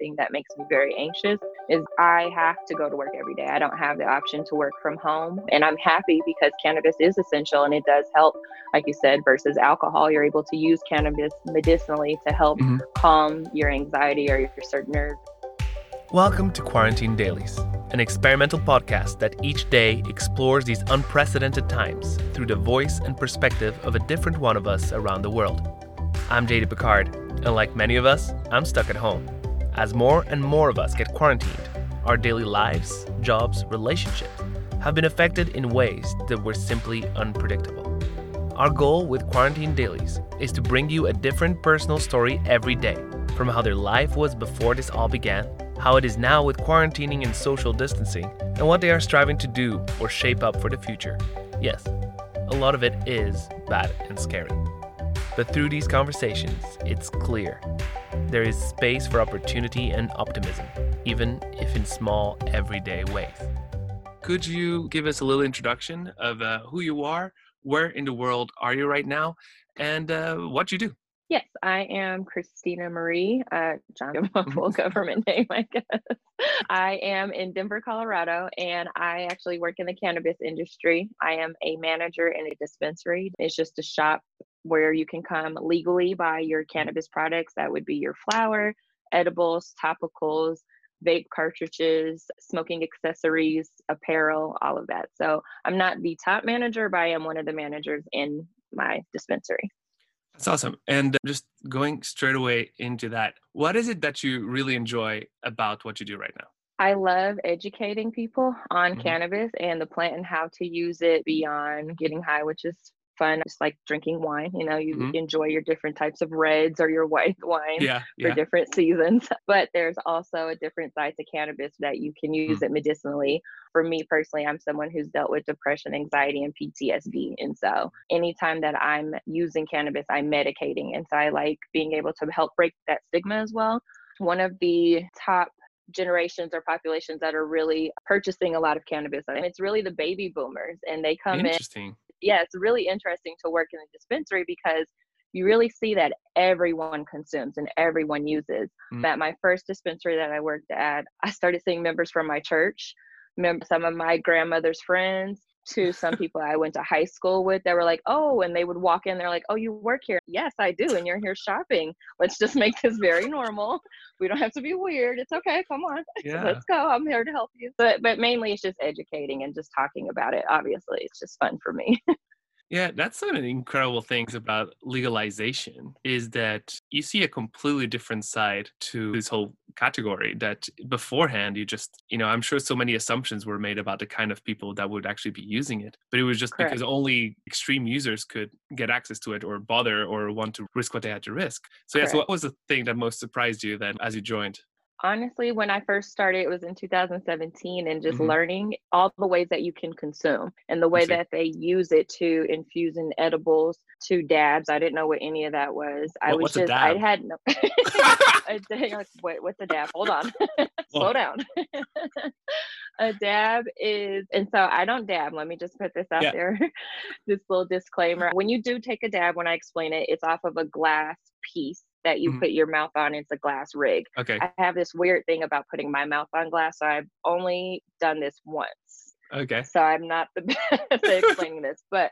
thing that makes me very anxious is I have to go to work every day. I don't have the option to work from home. And I'm happy because cannabis is essential and it does help, like you said, versus alcohol. You're able to use cannabis medicinally to help mm-hmm. calm your anxiety or your certain nerves. Welcome to Quarantine Dailies, an experimental podcast that each day explores these unprecedented times through the voice and perspective of a different one of us around the world. I'm JD Picard, and like many of us, I'm stuck at home. As more and more of us get quarantined, our daily lives, jobs, relationships have been affected in ways that were simply unpredictable. Our goal with Quarantine Dailies is to bring you a different personal story every day, from how their life was before this all began how it is now with quarantining and social distancing, and what they are striving to do or shape up for the future. Yes, a lot of it is bad and scary. But through these conversations, it's clear there is space for opportunity and optimism, even if in small, everyday ways. Could you give us a little introduction of uh, who you are, where in the world are you right now, and uh, what you do? Yes, I am Christina Marie. Uh, John, give a full government name, I guess. I am in Denver, Colorado, and I actually work in the cannabis industry. I am a manager in a dispensary. It's just a shop where you can come legally buy your cannabis products. That would be your flower, edibles, topicals, vape cartridges, smoking accessories, apparel, all of that. So I'm not the top manager, but I am one of the managers in my dispensary. That's awesome. And uh, just going straight away into that, what is it that you really enjoy about what you do right now? I love educating people on mm-hmm. cannabis and the plant and how to use it beyond getting high, which is fun. Just like drinking wine, you know, you mm-hmm. enjoy your different types of reds or your white wine yeah, for yeah. different seasons. But there's also a different side to cannabis that you can use mm-hmm. it medicinally. For me personally, I'm someone who's dealt with depression, anxiety, and PTSD. And so anytime that I'm using cannabis, I'm medicating. And so I like being able to help break that stigma as well. One of the top generations or populations that are really purchasing a lot of cannabis and it's really the baby boomers and they come in yeah, it's really interesting to work in a dispensary because you really see that everyone consumes and everyone uses. Mm. At my first dispensary that I worked at, I started seeing members from my church, some of my grandmother's friends, to some people I went to high school with that were like, oh, and they would walk in, they're like, oh, you work here? Yes, I do. And you're here shopping. Let's just make this very normal. We don't have to be weird. It's okay. Come on. Yeah. Let's go. I'm here to help you. But but mainly it's just educating and just talking about it. Obviously, it's just fun for me. Yeah, that's one of the incredible things about legalization is that you see a completely different side to this whole category that beforehand you just, you know, I'm sure so many assumptions were made about the kind of people that would actually be using it. But it was just Correct. because only extreme users could get access to it or bother or want to risk what they had to risk. So yes, yeah, so what was the thing that most surprised you then as you joined? Honestly when i first started it was in 2017 and just mm-hmm. learning all the ways that you can consume and the way that they use it to infuse in edibles to dabs. I didn't know what any of that was. I was just i had no like, wait what's a dab? Hold on. Slow down. A dab is and so i don't dab. Let me just put this out yeah. there. This little disclaimer. When you do take a dab when i explain it it's off of a glass piece that you mm-hmm. put your mouth on. It's a glass rig. Okay. I have this weird thing about putting my mouth on glass. So I've only done this once. Okay. So I'm not the best at explaining this, but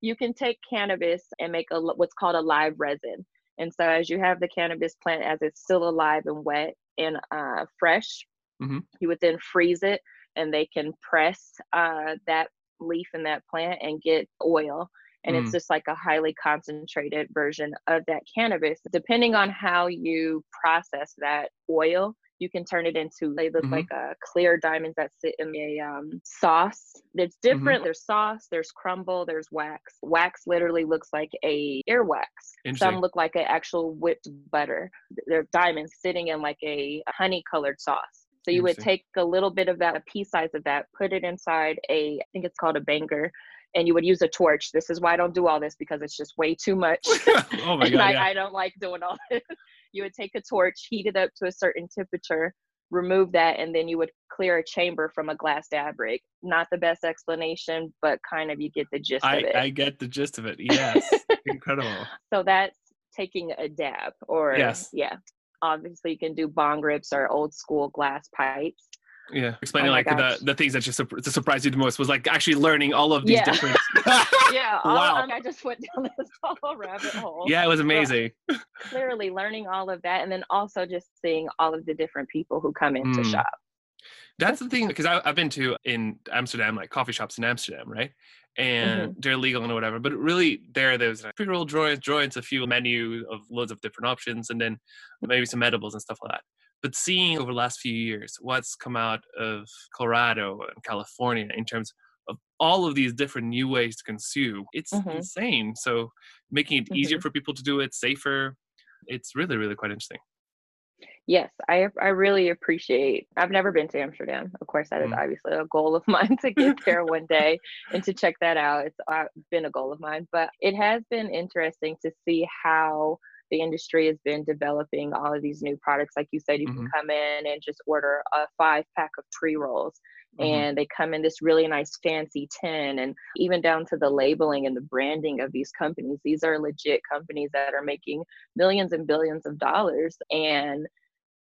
you can take cannabis and make a what's called a live resin. And so as you have the cannabis plant as it's still alive and wet and uh, fresh, mm-hmm. you would then freeze it, and they can press uh, that leaf in that plant and get oil and mm. it's just like a highly concentrated version of that cannabis depending on how you process that oil you can turn it into they look mm-hmm. like a clear diamonds that sit in a um, sauce there's mm-hmm. different mm-hmm. there's sauce there's crumble there's wax wax literally looks like a earwax some look like an actual whipped butter they're diamonds sitting in like a honey colored sauce so you would take a little bit of that, a pea size of that, put it inside a, I think it's called a banger, and you would use a torch. This is why I don't do all this because it's just way too much. oh my God, I, yeah. I don't like doing all this. You would take a torch, heat it up to a certain temperature, remove that, and then you would clear a chamber from a glass dab rig. Not the best explanation, but kind of you get the gist I, of it. I get the gist of it. Yes. Incredible. So that's taking a dab or yes. yeah. obviously you can do bong rips or old school glass pipes. Yeah, explaining oh like gosh. the the things that just su- surprised you the most was like actually learning all of these yeah. different. yeah, wow. I just went down this whole rabbit hole. Yeah, it was amazing. clearly, learning all of that, and then also just seeing all of the different people who come in mm. to shop. That's the thing because I've been to in Amsterdam, like coffee shops in Amsterdam, right? And mm-hmm. they're legal and whatever. But really, there there's like pre-roll joints, joints, a few menu of loads of different options, and then maybe some edibles and stuff like that. But seeing over the last few years what's come out of Colorado and California in terms of all of these different new ways to consume, it's mm-hmm. insane. So making it easier mm-hmm. for people to do it, safer, it's really, really quite interesting. Yes, I I really appreciate. I've never been to Amsterdam. Of course, that is mm. obviously a goal of mine to get there one day and to check that out. It's been a goal of mine, but it has been interesting to see how the industry has been developing all of these new products. Like you said, you mm-hmm. can come in and just order a five pack of pre rolls. Mm-hmm. And they come in this really nice fancy tin, and even down to the labeling and the branding of these companies. These are legit companies that are making millions and billions of dollars. And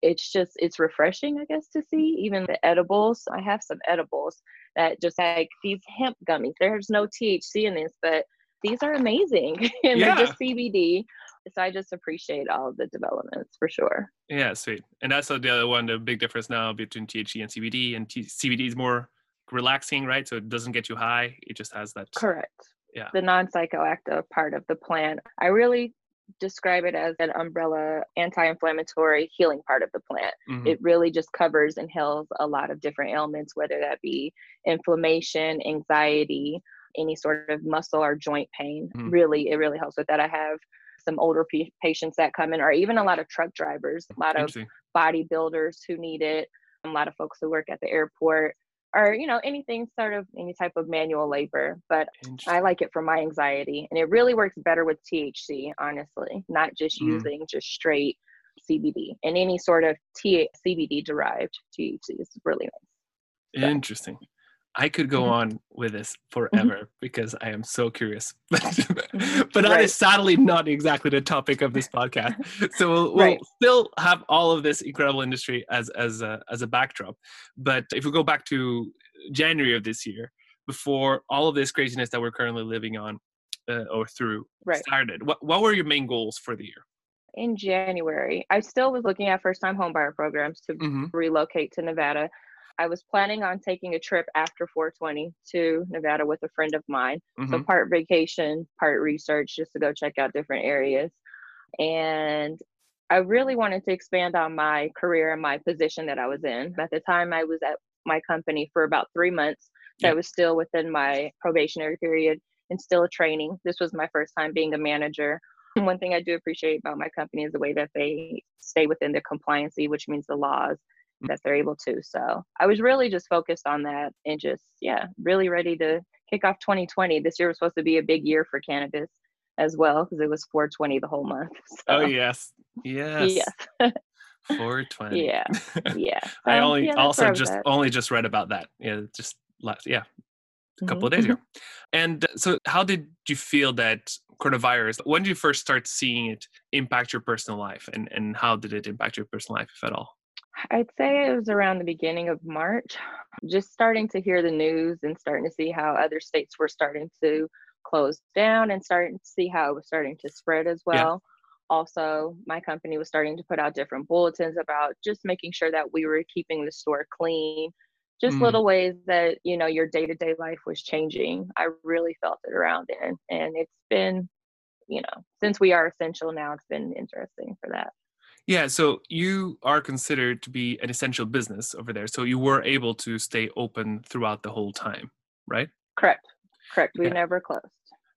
it's just it's refreshing i guess to see even the edibles i have some edibles that just like these hemp gummies there's no thc in this but these are amazing and yeah. they're just cbd so I just appreciate all of the developments for sure. Yeah, sweet. And that's the other one, the big difference now between THC and CBD. And T- CBD is more relaxing, right? So it doesn't get you high. It just has that. Correct. Yeah. The non psychoactive part of the plant. I really describe it as an umbrella anti-inflammatory healing part of the plant. Mm-hmm. It really just covers and heals a lot of different ailments, whether that be inflammation, anxiety, any sort of muscle or joint pain. Mm-hmm. Really, it really helps with that. I have some older p- patients that come in, or even a lot of truck drivers, a lot of bodybuilders who need it, a lot of folks who work at the airport, or you know anything sort of any type of manual labor. But I like it for my anxiety, and it really works better with THC, honestly, not just mm. using just straight CBD and any sort of T- CBD derived THC is really nice. So. I could go mm-hmm. on with this mm-hmm. forever because I am so curious. but but right. that is sadly not exactly the topic of this podcast. So we'll, we'll right. still have all of this incredible industry as as a, as a backdrop. But if we go back to January of this year, before all of this craziness that we're currently living on uh, or through right. started, what what were your main goals for the year? In January, I still was looking at first time homebuyer programs to mm-hmm. relocate to Nevada I was planning on taking a trip after 420 to Nevada with a friend of mine. Mm-hmm. So part vacation, part research, just to go check out different areas. And I really wanted to expand on my career and my position that I was in. At the time, I was at my company for about three months. So yep. I was still within my probationary period and still a training. This was my first time being a manager. One thing I do appreciate about my company is the way that they stay within the compliancy, which means the laws that they're able to. So I was really just focused on that and just, yeah, really ready to kick off 2020. This year was supposed to be a big year for cannabis as well because it was 420 the whole month. So. Oh, yes. Yes. Yes. 420. Yeah. Yeah. So, I only yeah, also just at. only just read about that. Yeah. Just last, yeah. A couple mm-hmm. of days ago. Mm-hmm. And uh, so, how did you feel that coronavirus? When did you first start seeing it impact your personal life, and and how did it impact your personal life, if at all? I'd say it was around the beginning of March, just starting to hear the news and starting to see how other states were starting to close down and starting to see how it was starting to spread as well. Yeah. Also, my company was starting to put out different bulletins about just making sure that we were keeping the store clean, just mm. little ways that, you know, your day-to-day life was changing. I really felt it around then. and it's been, you know, since we are essential now, it's been interesting for that. Yeah, so you are considered to be an essential business over there. So you were able to stay open throughout the whole time, right? Correct. Correct. We never closed.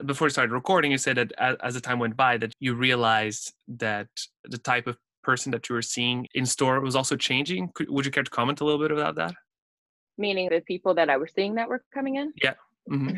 Before you started recording, you said that as the time went by, that you realized that the type of person that you were seeing in store was also changing. Would you care to comment a little bit about that? Meaning the people that I was seeing that were coming in? Yeah. Mm-hmm.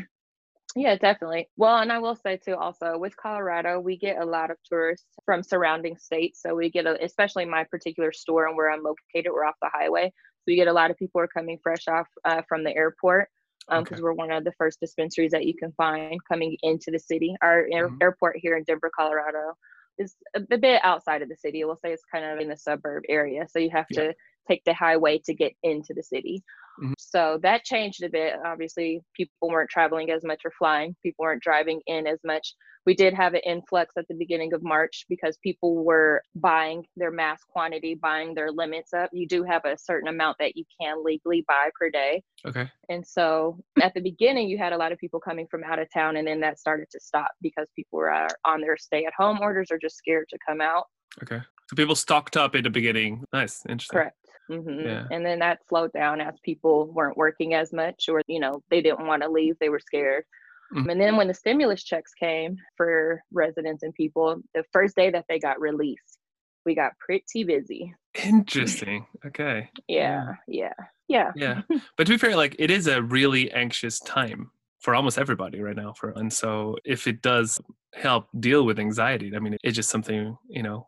Yeah, definitely. Well, and I will say too, also with Colorado, we get a lot of tourists from surrounding states. So we get, a, especially my particular store and where I'm located, we're off the highway. So we get a lot of people are coming fresh off uh, from the airport because um, okay. we're one of the first dispensaries that you can find coming into the city. Our mm-hmm. airport here in Denver, Colorado, is a bit outside of the city. We'll say it's kind of in the suburb area. So you have yeah. to take the highway to get into the city. Mm-hmm. So that changed a bit. Obviously, people weren't traveling as much or flying, people weren't driving in as much. We did have an influx at the beginning of March because people were buying their mass quantity, buying their limits up. You do have a certain amount that you can legally buy per day. Okay. And so at the beginning, you had a lot of people coming from out of town, and then that started to stop because people were uh, on their stay at home orders or just scared to come out. Okay. So people stocked up in the beginning. Nice. Interesting. Correct. Mm-hmm. Yeah. And then that slowed down as people weren't working as much or, you know, they didn't want to leave. They were scared. Mm-hmm. And then when the stimulus checks came for residents and people, the first day that they got released, we got pretty busy. Interesting. Okay. yeah. Yeah. Yeah. Yeah. But to be fair, like it is a really anxious time for almost everybody right now for and so if it does help deal with anxiety i mean it's just something you know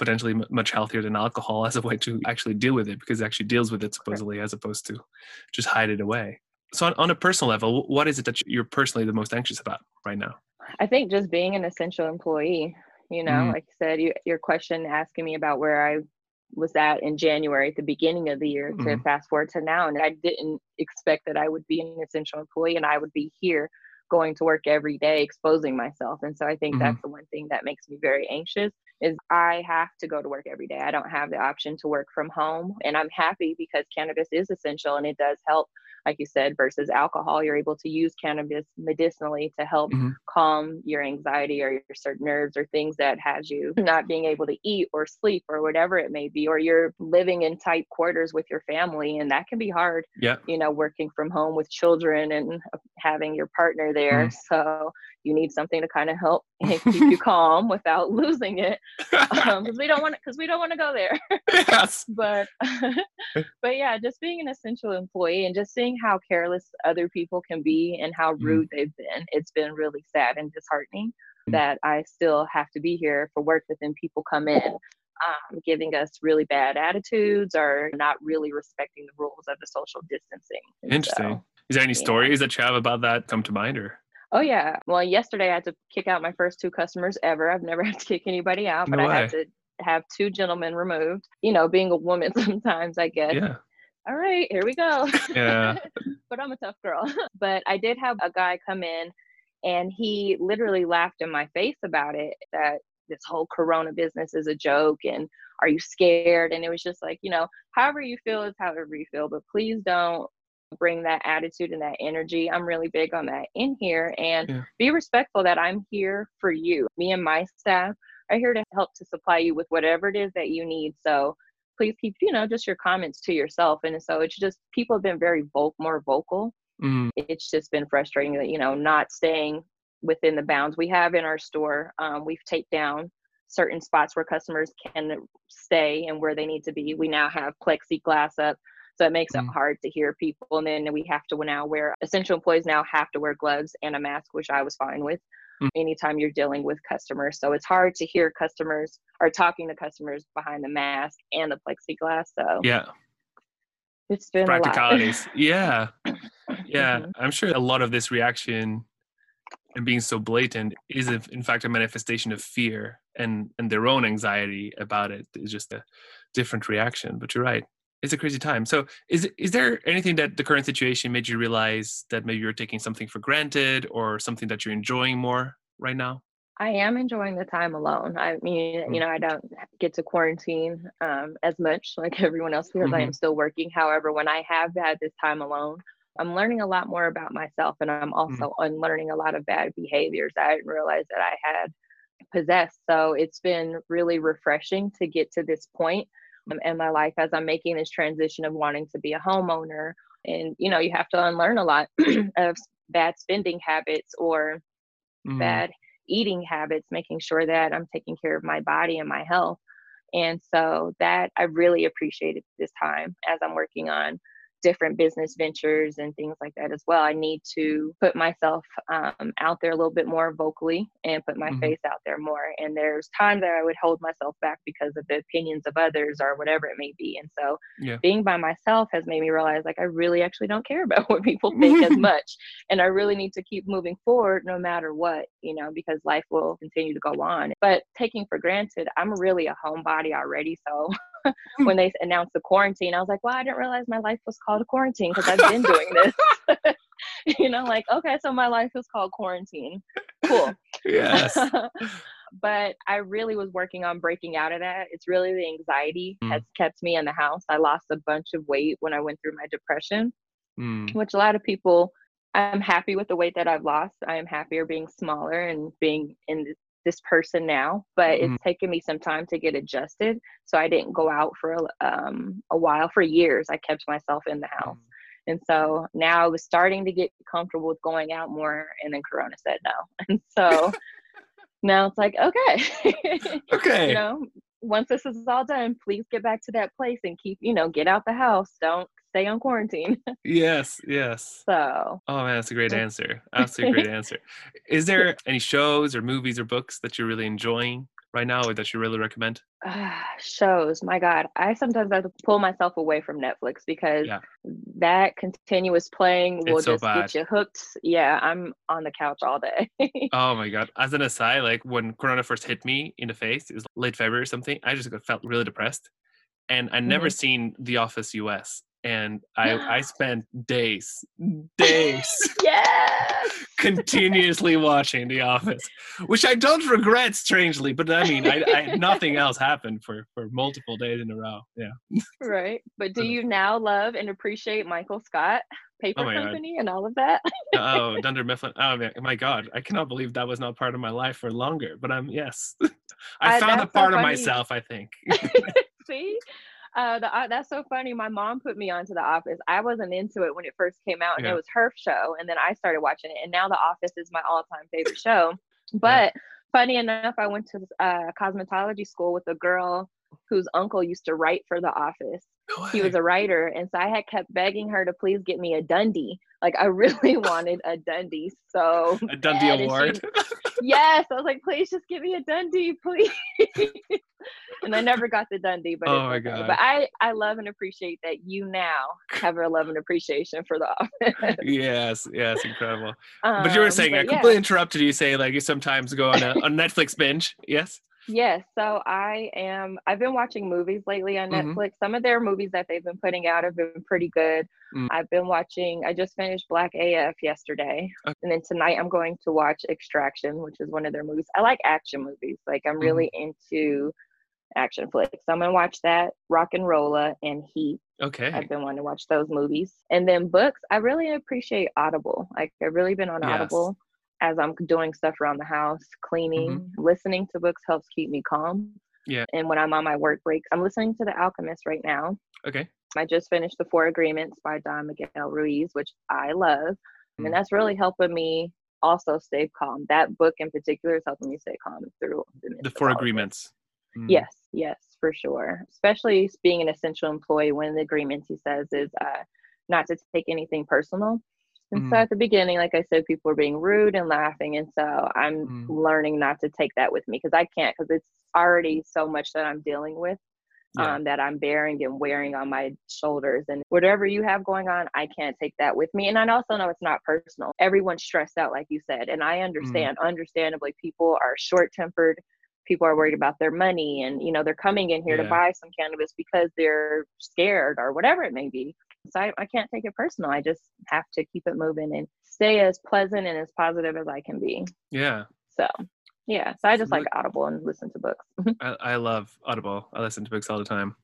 potentially much healthier than alcohol as a way to actually deal with it because it actually deals with it supposedly as opposed to just hide it away so on, on a personal level what is it that you're personally the most anxious about right now i think just being an essential employee you know mm. like I said you, your question asking me about where i was at in january at the beginning of the year mm. to mm-hmm. fast forward to now and i didn't expect that i would be an essential employee and i would be here going to work every day exposing myself and so i think mm-hmm. that's the one thing that makes me very anxious is I have to go to work every day. I don't have the option to work from home. And I'm happy because cannabis is essential and it does help like you said, versus alcohol, you're able to use cannabis medicinally to help mm-hmm. calm your anxiety or your certain nerves or things that has you not being able to eat or sleep or whatever it may be, or you're living in tight quarters with your family. And that can be hard, yeah. you know, working from home with children and having your partner there. Mm. So you need something to kind of help keep you calm without losing it because um, we don't want because we don't want to go there yes but but yeah just being an essential employee and just seeing how careless other people can be and how mm. rude mm. they've been it's been really sad and disheartening mm. that i still have to be here for work but then people come in um, giving us really bad attitudes or not really respecting the rules of the social distancing. And Interesting. So, Is there any yeah. stories that you have about that come to mind or? Oh yeah. Well, yesterday I had to kick out my first two customers ever. I've never had to kick anybody out, but I had to have two gentlemen removed. You know, being a woman sometimes, I guess. Yeah. All right, here we go. Yeah. but I'm a tough girl. but I did have a guy come in and he literally laughed in my face about it that this whole corona business is a joke and are you scared and it was just like you know however you feel is however you feel but please don't bring that attitude and that energy. I'm really big on that in here and yeah. be respectful that I'm here for you. Me and my staff are here to help to supply you with whatever it is that you need. So please keep, you know, just your comments to yourself. And so it's just people have been very vocal, more vocal. Mm. It's just been frustrating that, you know, not staying within the bounds we have in our store. Um, we've taped down certain spots where customers can stay and where they need to be. We now have plexiglass up so it makes mm. it hard to hear people. And then we have to now wear essential employees now have to wear gloves and a mask, which I was fine with. Anytime you're dealing with customers. So it's hard to hear customers or talking to customers behind the mask and the plexiglass. So yeah. It's been practicalities. yeah. Yeah. Mm-hmm. I'm sure a lot of this reaction and being so blatant is in fact a manifestation of fear and and their own anxiety about it is just a different reaction but you're right it's a crazy time. So is is there anything that the current situation made you realize that maybe you're taking something for granted or something that you're enjoying more right now? I am enjoying the time alone. I mean, mm-hmm. you know, I don't get to quarantine um, as much like everyone else because mm-hmm. I am still working. However, when I have had this time alone, I'm learning a lot more about myself and I'm mm-hmm. also mm-hmm. unlearning a lot of bad behaviors I didn't realize that I had possessed. So it's been really refreshing to get to this point in my life as I'm making this transition of wanting to be a homeowner. And, you know, you have to unlearn a lot of bad spending habits or mm. bad eating habits, making sure that I'm taking care of my body and my health. And so that I really appreciated this time as I'm working on different business ventures and things like that as well. I need to put myself um, out there a little bit more vocally and put my mm-hmm. face out there more. And there's times that I would hold myself back because of the opinions of others or whatever it may be. And so yeah. being by myself has made me realize like I really actually don't care about what people think as much. And I really need to keep moving forward no matter what, you know, because life will continue to go on. But taking for granted, I'm really a homebody already. So when they announced the quarantine, I was like, well, I didn't realize my life was called a quarantine because I've been doing this. you know, like, okay, so my life is called quarantine. Cool. Yes. but I really was working on breaking out of that. It's really the anxiety mm. has kept me in the house. I lost a bunch of weight when I went through my depression, mm. which a lot of people I'm happy with the weight that I've lost. I am happier being smaller and being in this person now, but mm-hmm. it's taken me some time to get adjusted. So I didn't go out for um, a while. For years, I kept myself in the house. Mm-hmm. And so now I was starting to get comfortable with going out more, and then Corona said no. And so now it's like, okay. okay. you know, once this is all done, please get back to that place and keep, you know, get out the house. Don't stay on quarantine. yes, yes. So. Oh man, that's a great answer. Absolutely great answer. Is there any shows or movies or books that you're really enjoying right now or that you really recommend? Uh, shows, my God. I sometimes have to pull myself away from Netflix because yeah. that continuous playing will so just bad. get you hooked. Yeah, I'm on the couch all day. oh my God. As an aside, like when Corona first hit me in the face, it was late February or something, I just felt really depressed. And I never mm-hmm. seen The Office US and I I spent days, days, yes, continuously watching The Office, which I don't regret, strangely. But I mean, I, I nothing else happened for for multiple days in a row. Yeah. Right, but do uh-huh. you now love and appreciate Michael Scott, Paper oh Company, God. and all of that? Uh, oh, Dunder Mifflin. Oh my God, I cannot believe that was not part of my life for longer. But I'm yes, I, I found a part so of myself. I think. See uh, the uh, that's so funny. My mom put me onto The Office. I wasn't into it when it first came out, and yeah. it was her show, and then I started watching it, and now The Office is my all-time favorite show. But yeah. funny enough, I went to uh, cosmetology school with a girl whose uncle used to write for The Office. No he was a writer, and so I had kept begging her to please get me a Dundie. Like I really wanted a Dundie so a Dundie award. She, yes, I was like, please just give me a Dundie, please. and I never got the Dundie, but oh my okay. god! But I I love and appreciate that you now have a love and appreciation for the office. yes, yes, incredible. Um, but you were um, saying I completely yeah. interrupted you. Say like you sometimes go on a, a Netflix binge. Yes. Yes, so I am. I've been watching movies lately on mm-hmm. Netflix. Some of their movies that they've been putting out have been pretty good. Mm. I've been watching. I just finished Black AF yesterday, okay. and then tonight I'm going to watch Extraction, which is one of their movies. I like action movies. Like I'm really mm. into action flicks. So I'm gonna watch that, RocknRolla and Heat. Okay. I've been wanting to watch those movies, and then books. I really appreciate Audible. Like I've really been on yes. Audible as I'm doing stuff around the house, cleaning, mm-hmm. listening to books helps keep me calm. Yeah. And when I'm on my work breaks, I'm listening to The Alchemist right now. Okay. I just finished The Four Agreements by Don Miguel Ruiz, which I love. Mm. And that's really helping me also stay calm. That book in particular is helping me stay calm through the, the Four Agreements. Mm. Yes, yes, for sure. Especially being an essential employee, one of the agreements he says is uh, not to take anything personal. And mm. so at the beginning, like I said, people were being rude and laughing. And so I'm mm. learning not to take that with me because I can't, because it's already so much that I'm dealing with yeah. um, that I'm bearing and wearing on my shoulders. And whatever you have going on, I can't take that with me. And I also know it's not personal. Everyone's stressed out, like you said. And I mm. understand, mm. understandably, people are short tempered. People are worried about their money and, you know, they're coming in here yeah. to buy some cannabis because they're scared or whatever it may be. So I, I can't take it personal. I just have to keep it moving and stay as pleasant and as positive as I can be. Yeah. So yeah. So I just like Audible and listen to books. I, I love Audible. I listen to books all the time.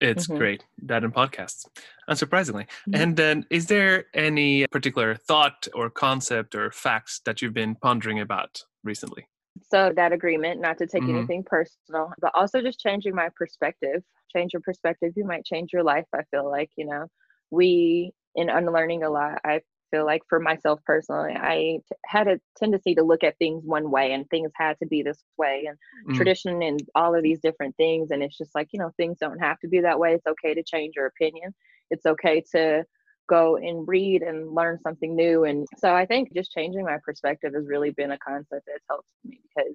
It's mm-hmm. great. That and podcasts, unsurprisingly. Mm-hmm. And then, is there any particular thought or concept or facts that you've been pondering about recently? So, that agreement, not to take mm-hmm. anything personal, but also just changing my perspective. Change your perspective, you might change your life. I feel like, you know, we in unlearning a lot i feel like for myself personally i t- had a tendency to look at things one way and things had to be this way and mm. tradition and all of these different things and it's just like you know things don't have to be that way it's okay to change your opinion it's okay to go and read and learn something new. And so I think just changing my perspective has really been a concept that's helped me because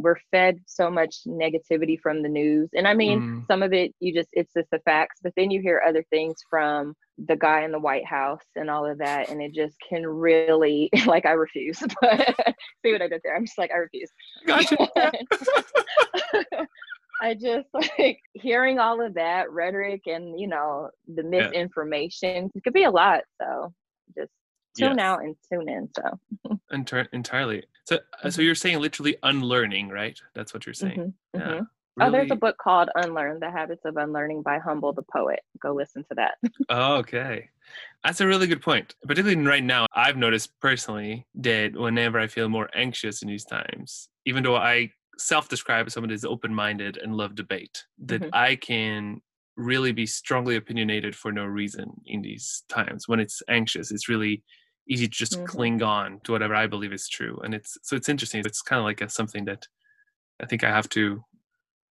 we're fed so much negativity from the news. And I mean, mm. some of it you just it's just the facts, but then you hear other things from the guy in the White House and all of that, and it just can really like I refuse. But see what I did there? I'm just like I refuse. Gotcha. I just like hearing all of that rhetoric and you know the misinformation. Yeah. It could be a lot. So tune yes. out and tune in. So Entir- entirely. So mm-hmm. so you're saying literally unlearning, right? That's what you're saying. Mm-hmm. Yeah. Mm-hmm. Really? Oh, there's a book called Unlearn: The Habits of Unlearning by Humble the Poet. Go listen to that. okay. That's a really good point. Particularly right now, I've noticed personally that whenever I feel more anxious in these times, even though I self-describe as someone who's open-minded and love debate that mm-hmm. i can really be strongly opinionated for no reason in these times when it's anxious it's really easy to just mm-hmm. cling on to whatever i believe is true and it's so it's interesting it's kind of like a, something that i think i have to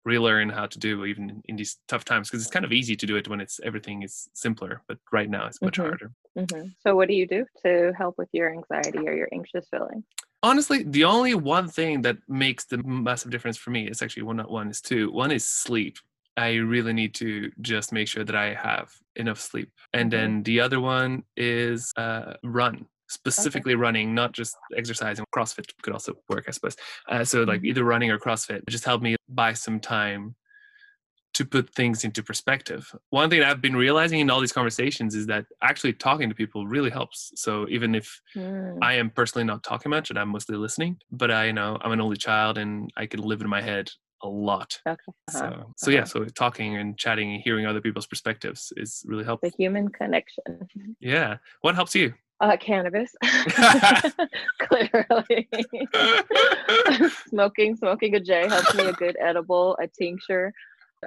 relearn how to do even in, these tough times because it's kind of easy to do it when it's everything is simpler but right now it's much mm-hmm. harder mm-hmm. so what do you do to help with your anxiety or your anxious feeling honestly the only one thing that makes the massive difference for me is actually one not one is two one is sleep i really need to just make sure that i have enough sleep and mm-hmm. then the other one is uh, run specifically okay. running not just exercising crossfit could also work i suppose uh, so like mm-hmm. either running or crossfit just help me buy some time to put things into perspective. One thing I've been realizing in all these conversations is that actually talking to people really helps. So even if mm. I am personally not talking much and I'm mostly listening, but I you know I'm an only child and I can live in my head a lot. Okay. Uh-huh. So so uh-huh. yeah, so talking and chatting and hearing other people's perspectives is really helpful. The human connection. Yeah. What helps you? Uh, cannabis. Clearly. smoking, smoking a J helps me a good edible, a tincture.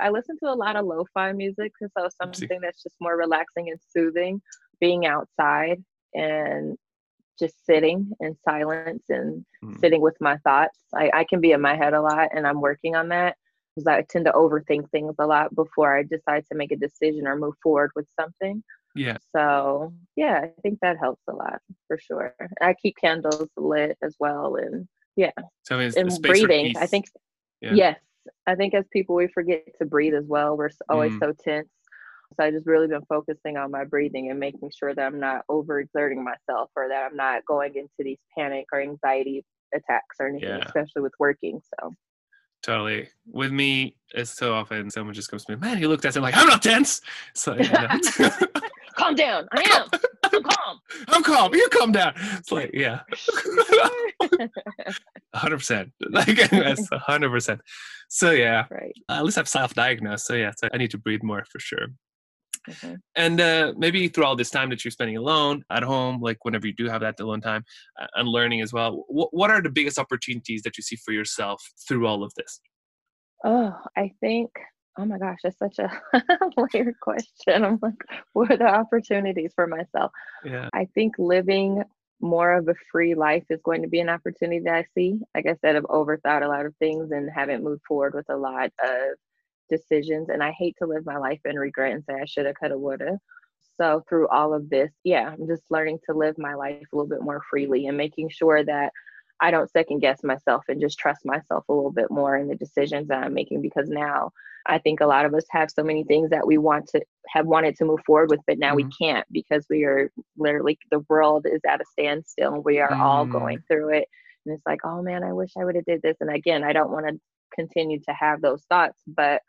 I listen to a lot of lo-fi music, so something that's just more relaxing and soothing. Being outside and just sitting in silence and mm. sitting with my thoughts. I, I can be in my head a lot, and I'm working on that because I tend to overthink things a lot before I decide to make a decision or move forward with something. Yeah. So yeah, I think that helps a lot for sure. I keep candles lit as well, and yeah. So and breathing. I think yeah. yes, I think as people, we forget to breathe as well. We're always mm. so tense. So I just really been focusing on my breathing and making sure that I'm not overexerting myself or that I'm not going into these panic or anxiety attacks or anything, yeah. especially with working. So totally. With me, it's so often someone just comes to me, man, you looked at it like, I'm not tense. So you know. calm down. I am. I'm calm. I'm calm. You calm down. It's like, yeah. hundred percent. Like that's hundred percent. So yeah. Right. Uh, at least I've self-diagnosed. So yeah, so I need to breathe more for sure. Mm-hmm. And uh, maybe through all this time that you're spending alone at home, like whenever you do have that alone time uh, and learning as well, what, what are the biggest opportunities that you see for yourself through all of this? Oh, I think oh my gosh, that's such a layered question. I'm like, what are the opportunities for myself? Yeah. I think living more of a free life is going to be an opportunity that I see. Like I said, I've overthought a lot of things and haven't moved forward with a lot of decisions. And I hate to live my life in regret and say I should have, could have, would have. So through all of this, yeah, I'm just learning to live my life a little bit more freely and making sure that I don't second guess myself and just trust myself a little bit more in the decisions that I'm making because now I think a lot of us have so many things that we want to have wanted to move forward with, but now mm-hmm. we can't because we are literally the world is at a standstill and we are mm. all going through it. And it's like, oh man, I wish I would have did this. And again, I don't want to continue to have those thoughts, but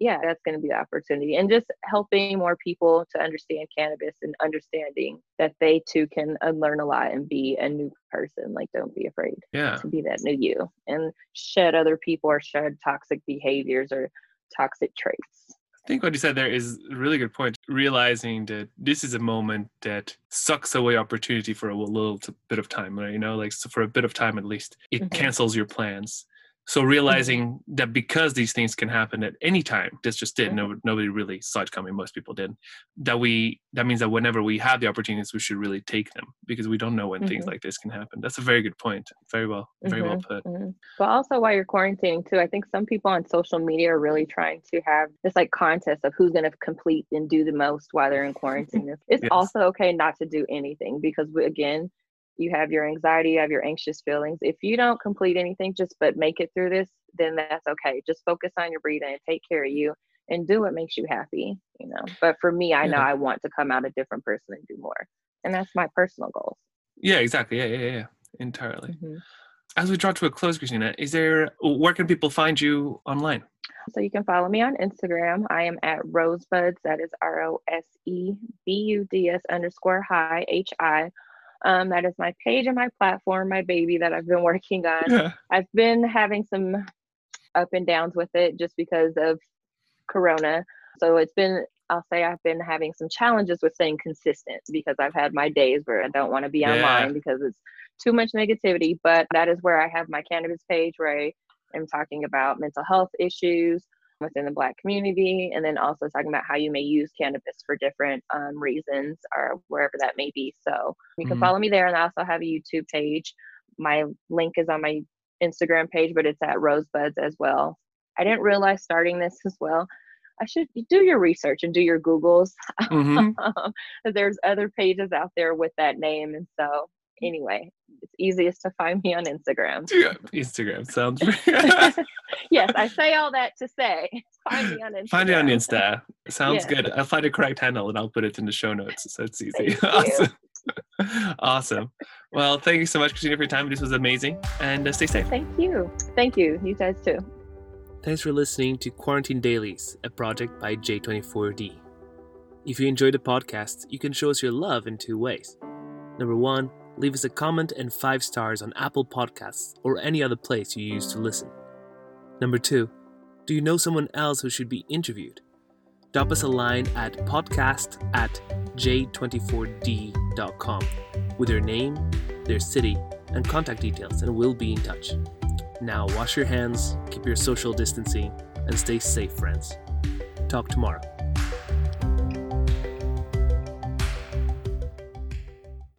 yeah, that's going to be the opportunity. And just helping more people to understand cannabis and understanding that they too can unlearn a lot and be a new person. Like, don't be afraid yeah. to be that new you and shed other people or shed toxic behaviors or toxic traits. I think what you said there is a really good point. Realizing that this is a moment that sucks away opportunity for a little bit of time, right? You know, like so for a bit of time at least, it mm-hmm. cancels your plans So realizing that because these things can happen at any time, this just did. No, nobody really saw it coming. Most people did. That we that means that whenever we have the opportunities, we should really take them because we don't know when mm-hmm. things like this can happen. That's a very good point. Very well, very well mm-hmm. put. Mm-hmm. But also while you're quarantining too, I think some people on social media are really trying to have this like contest of who's going to complete and do the most while they're in quarantine. it's yes. also okay not to do anything because we, again you have your anxiety, you have your anxious feelings. If you don't complete anything, just but make it through this, then that's okay. Just focus on your breathing and take care of you and do what makes you happy, you know. But for me, I yeah. know I want to come out a different person and do more. And that's my personal goals. Yeah, exactly. Yeah, yeah, yeah. Entirely. Mm-hmm. As we draw to a close, Christina, is there where can people find you online? So you can follow me on Instagram. I am at Rosebuds. That is R O S E B U D S underscore high H I um, that is my page and my platform, my baby that I've been working on. Yeah. I've been having some up and downs with it just because of Corona. So it's been, I'll say, I've been having some challenges with staying consistent because I've had my days where I don't want to be yeah. online because it's too much negativity. But that is where I have my cannabis page where I am talking about mental health issues, within the Black community, and then also talking about how you may use cannabis for different um, reasons or wherever that may be. So you can mm-hmm. follow me there, and I also have a YouTube page. My link is on my Instagram page, but it's at Rosebuds as well. I didn't realize starting this as well. I should do your research and do your Googles. Mm-hmm. There's other pages out there with that name, and so anyway, it's easiest to find me on Instagram. Yeah, Instagram sounds. yes, I say all that to say find me on Instagram. Find me on Insta. Sounds yeah. good. I'll find a correct handle and I'll put it in the show notes, so it's easy. awesome. awesome. Well, thank you so much, Christina, for your time. This was amazing, and uh, stay safe. Thank you. Thank you. You guys too. Thanks for listening to Quarantine Dailies, a project by J24D. If you enjoyed the podcast, you can show us your love in two ways. Number one, leave us a comment and five stars on Apple Podcasts or any other place you use to listen. Number two, do you know someone else who should be interviewed? Drop us a line at podcast at j24d.com with their name, their city, and contact details, and we'll be in touch. Now, wash your hands, keep your social distancing, and stay safe, friends. Talk tomorrow.